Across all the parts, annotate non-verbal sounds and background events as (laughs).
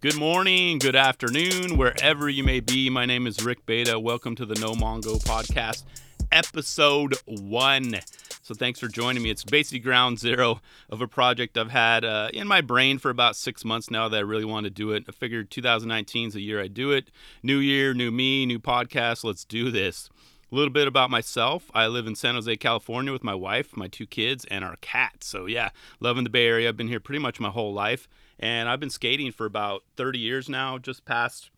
Good morning, good afternoon, wherever you may be. My name is Rick Bata. Welcome to the No Mongo podcast, episode one. So, thanks for joining me. It's basically ground zero of a project I've had uh, in my brain for about six months now that I really want to do it. I figured 2019 is the year I do it. New year, new me, new podcast. Let's do this. A little bit about myself. I live in San Jose, California with my wife, my two kids, and our cat. So, yeah, loving the Bay Area. I've been here pretty much my whole life. And I've been skating for about 30 years now, just past,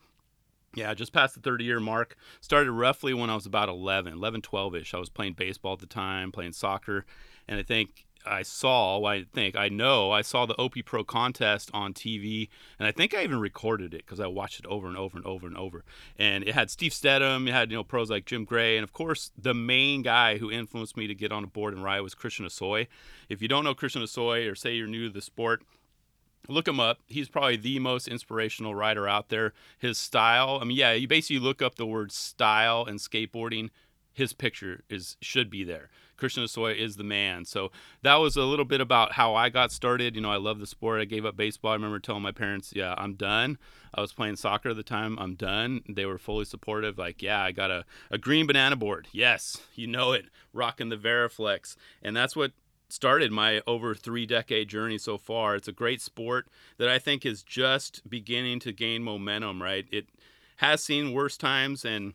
yeah, just past the 30 year mark. Started roughly when I was about 11, 11, 12 ish. I was playing baseball at the time, playing soccer. And I think I saw, I think, I know, I saw the OP Pro contest on TV, and I think I even recorded it because I watched it over and over and over and over. And it had Steve Steadham, it had, you know, pros like Jim Gray, and of course, the main guy who influenced me to get on a board and ride was Christian Hosoi. If you don't know Christian Hosoi or say you're new to the sport, look him up. He's probably the most inspirational writer out there. His style, I mean, yeah, you basically look up the word style and skateboarding, his picture is should be there. Christian Hosoi is the man. So that was a little bit about how I got started. You know, I love the sport. I gave up baseball. I remember telling my parents, "Yeah, I'm done." I was playing soccer at the time. I'm done. They were fully supportive. Like, yeah, I got a, a green banana board. Yes, you know it. Rocking the Variflex, and that's what started my over three decade journey so far. It's a great sport that I think is just beginning to gain momentum, right? It has seen worse times and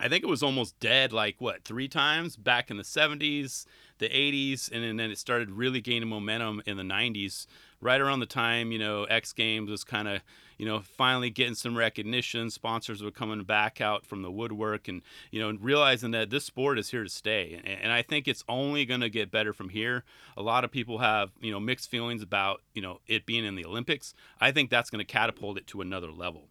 I think it was almost dead like what, three times back in the 70s, the 80s, and then it started really gaining momentum in the 90s right around the time you know X Games was kind of you know finally getting some recognition. Sponsors were coming back out from the woodwork, and you know realizing that this sport is here to stay. And, and I think it's only going to get better from here. A lot of people have you know mixed feelings about you know it being in the Olympics. I think that's going to catapult it to another level.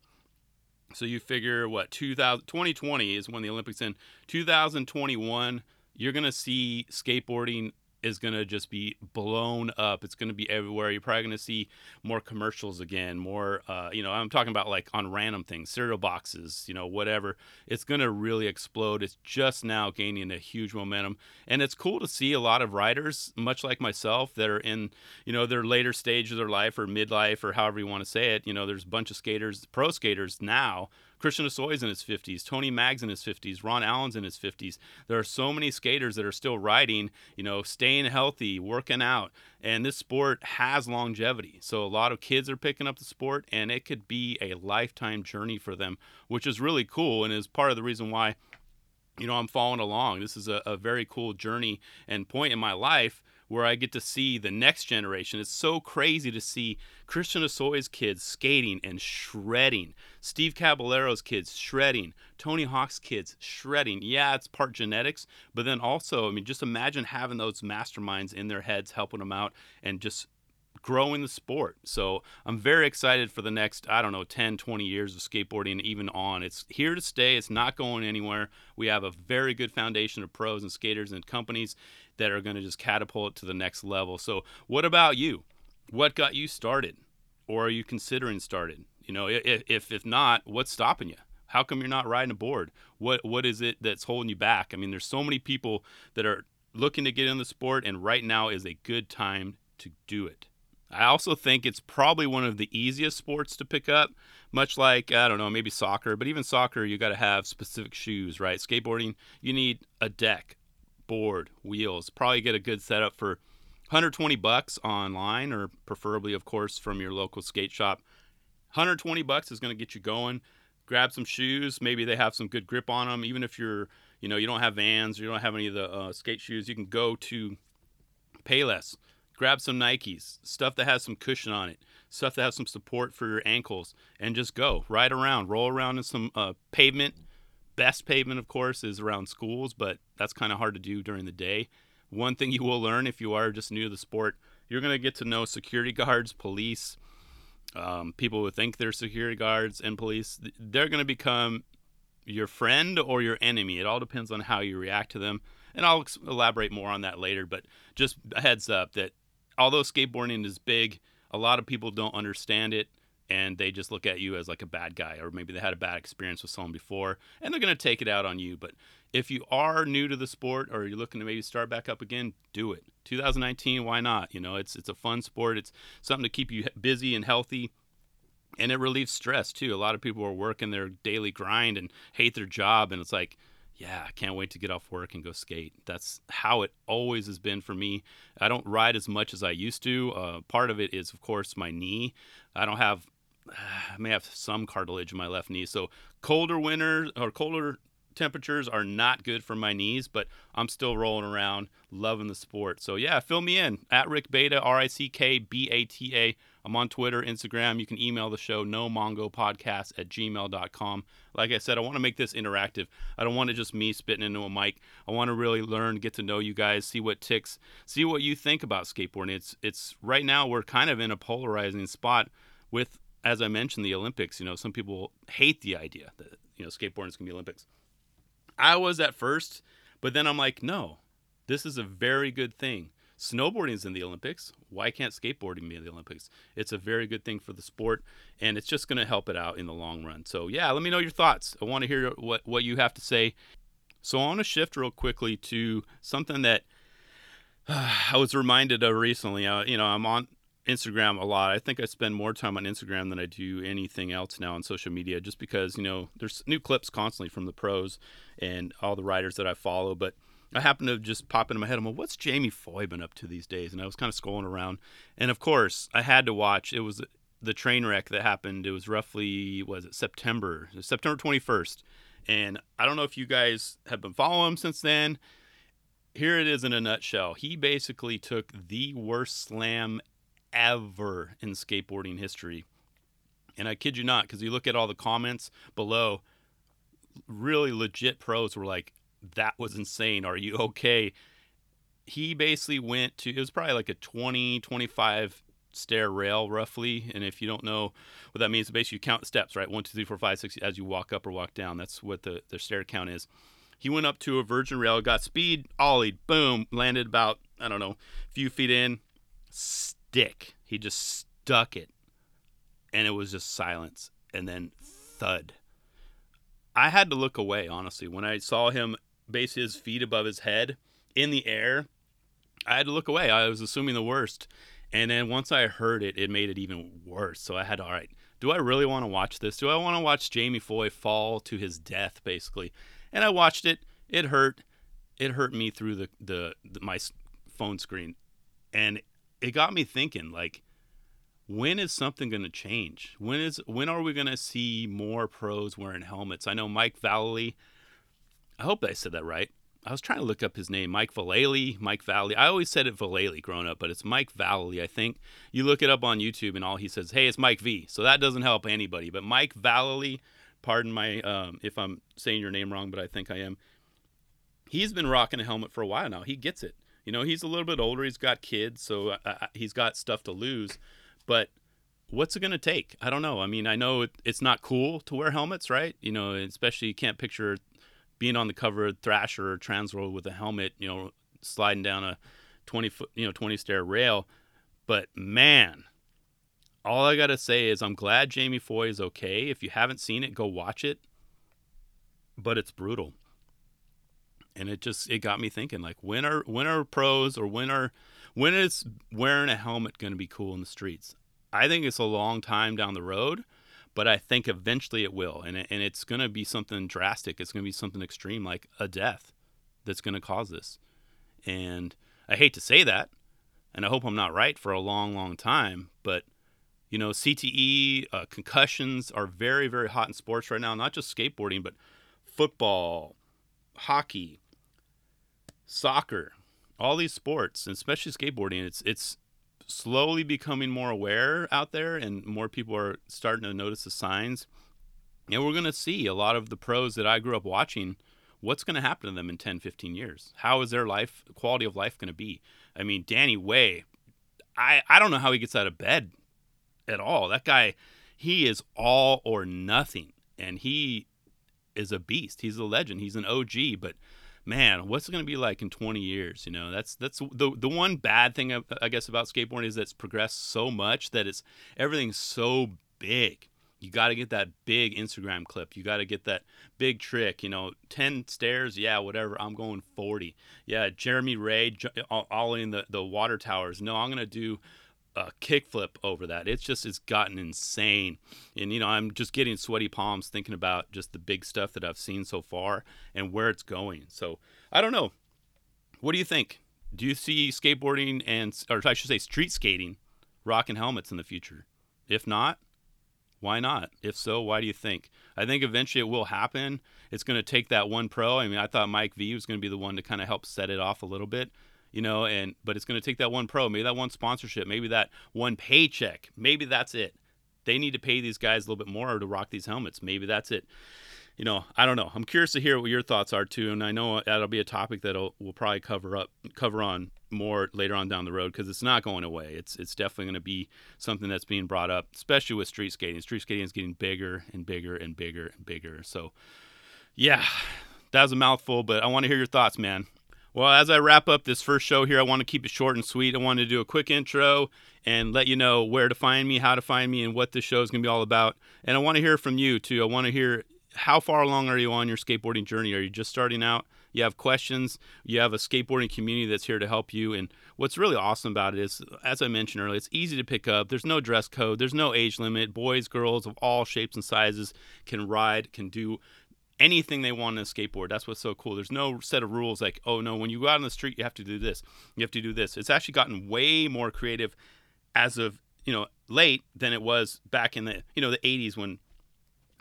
So you figure what 2000, 2020 is when the Olympics in 2021 you're going to see skateboarding is going to just be blown up. It's going to be everywhere. You're probably going to see more commercials again, more, uh, you know, I'm talking about like on random things, cereal boxes, you know, whatever. It's going to really explode. It's just now gaining a huge momentum. And it's cool to see a lot of riders, much like myself, that are in, you know, their later stage of their life or midlife or however you want to say it. You know, there's a bunch of skaters, pro skaters now Christian Hosoi's in his 50s, Tony Mag's in his 50s, Ron Allen's in his 50s. There are so many skaters that are still riding, you know, staying healthy, working out, and this sport has longevity. So a lot of kids are picking up the sport, and it could be a lifetime journey for them, which is really cool and is part of the reason why you know, I'm following along. This is a, a, very cool journey and point in my life where I get to see the next generation. It's so crazy to see Christian Hosoi's kids skating and shredding, Steve Caballero's kids shredding, Tony Hawk's kids shredding. Yeah, it's part genetics, but then also, I mean, just imagine having those masterminds in their heads helping them out and just growing the sport. So I'm very excited for the next, I don't know, 10, 20 years of skateboarding, even on. It's here to stay, it's not going anywhere. We have a very good foundation of pros and skaters and companies that are going to just catapult it to the next level. So, what about you? What got you started? Or are you considering started? You know, if, if, if not, what's stopping you? How come you're not riding a board? What what is it that's holding you back? I mean, there's so many people that are looking to get in the sport, and right now is a good time to do it. I also think it's probably one of the easiest sports to pick up, much like, I don't know, maybe soccer, but even soccer, you got to have specific shoes, right? Skateboarding, you need a deck, board, wheels. Probably get a good setup for 120 bucks online or preferably of course from your local skate shop. 120 bucks is going to get you going. Grab some shoes, maybe they have some good grip on them even if you're, you know, you don't have Vans, or you don't have any of the uh, skate shoes, you can go to Payless grab some Nikes, stuff that has some cushion on it, stuff that has some support for your ankles, and just go ride around, roll around in some uh, pavement. Best pavement, of course, is around schools, but that's kind of hard to do during the day. One thing you will learn if you are just new to the sport, you're going to get to know security (laughs) guards, police, um, people who think they're security guards and police. They're going to become your friend or your enemy. It all depends on how you react to them. And I'll elaborate more on that later, but just a heads up that although skateboarding is big, a lot of people don't understand it and they just look at you as like a bad guy or maybe they had a bad experience with someone before and they're going to take it out on you. But if you are new to the sport or you're looking to maybe start back up again do it. 2019 why not? You know it's it's a fun sport. It's something to keep you busy and healthy and it relieves stress too. A lot of people are working their daily grind and hate their job, and it's like, yeah, I can't wait to get off work and go skate. That's how it always has been for me. I don't ride as much as I used to. Uh, part of it is, of course, my knee. I don't have, (sighs) I may have some cartilage in my left knee. So colder winters or colder temperatures are not good for my knees, but I'm still rolling around, loving the sport. So yeah, fill me in at Rick Bata, R I C K B A T A. I'm on Twitter, Instagram. You can email the show, no podcast at gmail.com. Like I said, I want to make this interactive. I don't want it just me spitting into a mic. I want to really learn, get to know you guys, see what ticks, see what you think about skateboarding. It's it's right now we're kind of in a polarizing spot with, as I mentioned, the Olympics. You know, some people hate the idea that you know skateboarding is going to be Olympics. I was at first, but then I'm like, no, this is a very good thing snowboarding is in the Olympics. Why can't skateboarding be in the Olympics? It's a very good thing for the sport, and it's just going to help it out in the long run. So, yeah, let me know your thoughts. I want to hear what, what you have to say. So, I want to shift real quickly to something that uh, (sighs) I was reminded of recently. Uh, you know, I'm on Instagram a lot. I think I spend more time on Instagram than I do anything else now on social media just because, you know, there's new clips constantly from the pros and all the riders that I follow. But I happened to just pop into my head. I'm like, what's Jamie Foy been up to these days? And I was kind of scrolling around, and of course, I had to watch. It was the train wreck that happened. It was roughly was it September, September 21st, and I don't know if you guys have been following him since then. Here it is in a nutshell. He basically took the worst slam ever in skateboarding history. And I kid you not, because you look at all the comments below, really legit pros were like, that was insane. Are you okay? He basically went to, it was probably like a 20, 25 stair rail roughly. And if you don't know what that means, basically you count steps, right? One, two, three, four, five, six, as you walk up or walk down. That's what the, the stair count is. He went up to a virgin rail, got speed, ollied, boom, landed about, I don't know, a few feet in, stick. He just stuck it. And it was just silence. And then thud. I had to look away, honestly. When I saw him base his feet above his head in the air, I had to look away. I was assuming the worst. And then once I heard it, it made it even worse. So I had to, all right, do I really want to watch this? Do I want to watch Jamie Foy fall to his death, basically? And I watched it. It hurt. It hurt me through the, the, the my phone screen. And it got me thinking, like, when is something going to change? When is when are we going to see more pros wearing helmets? I know Mike Vallely I hope I said that right. I was trying to look up his name, Mike Vallely, Mike Valley. I always said it Vallely growing up, but it's Mike Vallely, I think. You look it up on YouTube, and all he says, "Hey, it's Mike V." So that doesn't help anybody. But Mike Vallely, pardon my um, if I'm saying your name wrong, but I think I am. He's been rocking a helmet for a while now. He gets it. You know, he's a little bit older. He's got kids, so uh, uh he's got stuff to lose. But what's it going to take? I don't know. I mean, I know it, it's not cool to wear helmets, right? You know, especially you can't picture being on the cover of Thrasher or Transworld with a helmet, you know, sliding down a 20 foot, you know, 20 stair rail. But man, all I got to say is I'm glad Jamie Foy is okay. If you haven't seen it, go watch it. But it's brutal. And it just it got me thinking like when are when are pros or when are when is wearing a helmet going to be cool in the streets? I think it's a long time down the road but I think eventually it will, and and it's going to be something drastic. It's going to be something extreme, like a death, that's going to cause this. And I hate to say that, and I hope I'm not right for a long, long time, but you know, CTE, uh, concussions are very, very hot in sports right now. Not just skateboarding, but football, hockey, soccer, all these sports, and especially skateboarding. It's it's slowly becoming more aware out there and more people are starting to notice the signs. And we're going to see a lot of the pros that I grew up watching. What's going to happen to them in 10, 15 years? How is their life, quality of life going to be? I mean, Danny Way, I, I don't know how he gets out of bed at all. That guy, he is all or nothing. And he is a beast. He's a legend. He's an OG, but man, what's it going to be like in 20 years? You know, that's that's the the one bad thing uh, I, guess about skateboarding is that it's progressed so much that it's everything's so big. You got to get that big Instagram clip. You got to get that big trick. You know, 10 stairs, yeah, whatever. I'm going 40. Yeah, Jeremy Ray all in the the water towers. No, I'm going to do a kickflip over that. It's just it's gotten insane, and you know I'm just getting sweaty palms thinking about just the big stuff that I've seen so far and where it's going. So I don't know. What do you think? Do you see skateboarding and or I should say street skating rocking helmets in the future? If not, why not? If so, why do you think? I think eventually it will happen. It's going to take that one pro. I mean, I thought Mike V was going to be the one to kind of help set it off a little bit you know, and but it's going to take that one pro, maybe that one sponsorship, maybe that one paycheck. Maybe that's it. They need to pay these guys a little bit more to rock these helmets. Maybe that's it. You know, I don't know. I'm curious to hear what your thoughts are too, and I know that'll be a topic that we'll probably cover up, cover on more later on down the road because it's not going away. It's it's definitely going to be something that's being brought up, especially with street skating. Street skating is getting bigger and bigger and bigger and bigger. So, yeah, that was a mouthful, but I want to hear your thoughts, man. Well, as I wrap up this first show here, I want to keep it short and sweet. I want to do a quick intro and let you know where to find me, how to find me, and what this show is going to be all about. And I want to hear from you too. I want to hear how far along are you on your skateboarding journey? Are you just starting out? You have questions. You have a skateboarding community that's here to help you. And what's really awesome about it is, as I mentioned earlier, it's easy to pick up. There's no dress code. There's no age limit. Boys, girls of all shapes and sizes can ride, can do anything they want on a skateboard. That's what's so cool. There's no set of rules like, oh no, when you go out on the street, you have to do this, you have to do this. It's actually gotten way more creative as of you know late than it was back in the you know the 80s when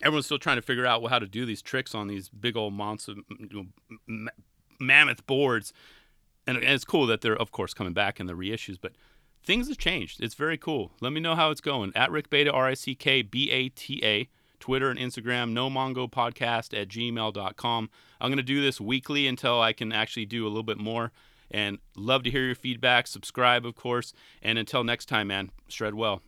everyone's still trying to figure out how to do these tricks on these big old monster you know, mammoth boards. And, and it's cool that they're of course coming back in the reissues, but things have changed. It's very cool. Let me know how it's going at Rick Bata R I C K B A T A Twitter and Instagram, no mongo podcast at gmail.com. I'm going to do this weekly until I can actually do a little bit more. And love to hear your feedback. Subscribe, of course. And until next time, man, shred well.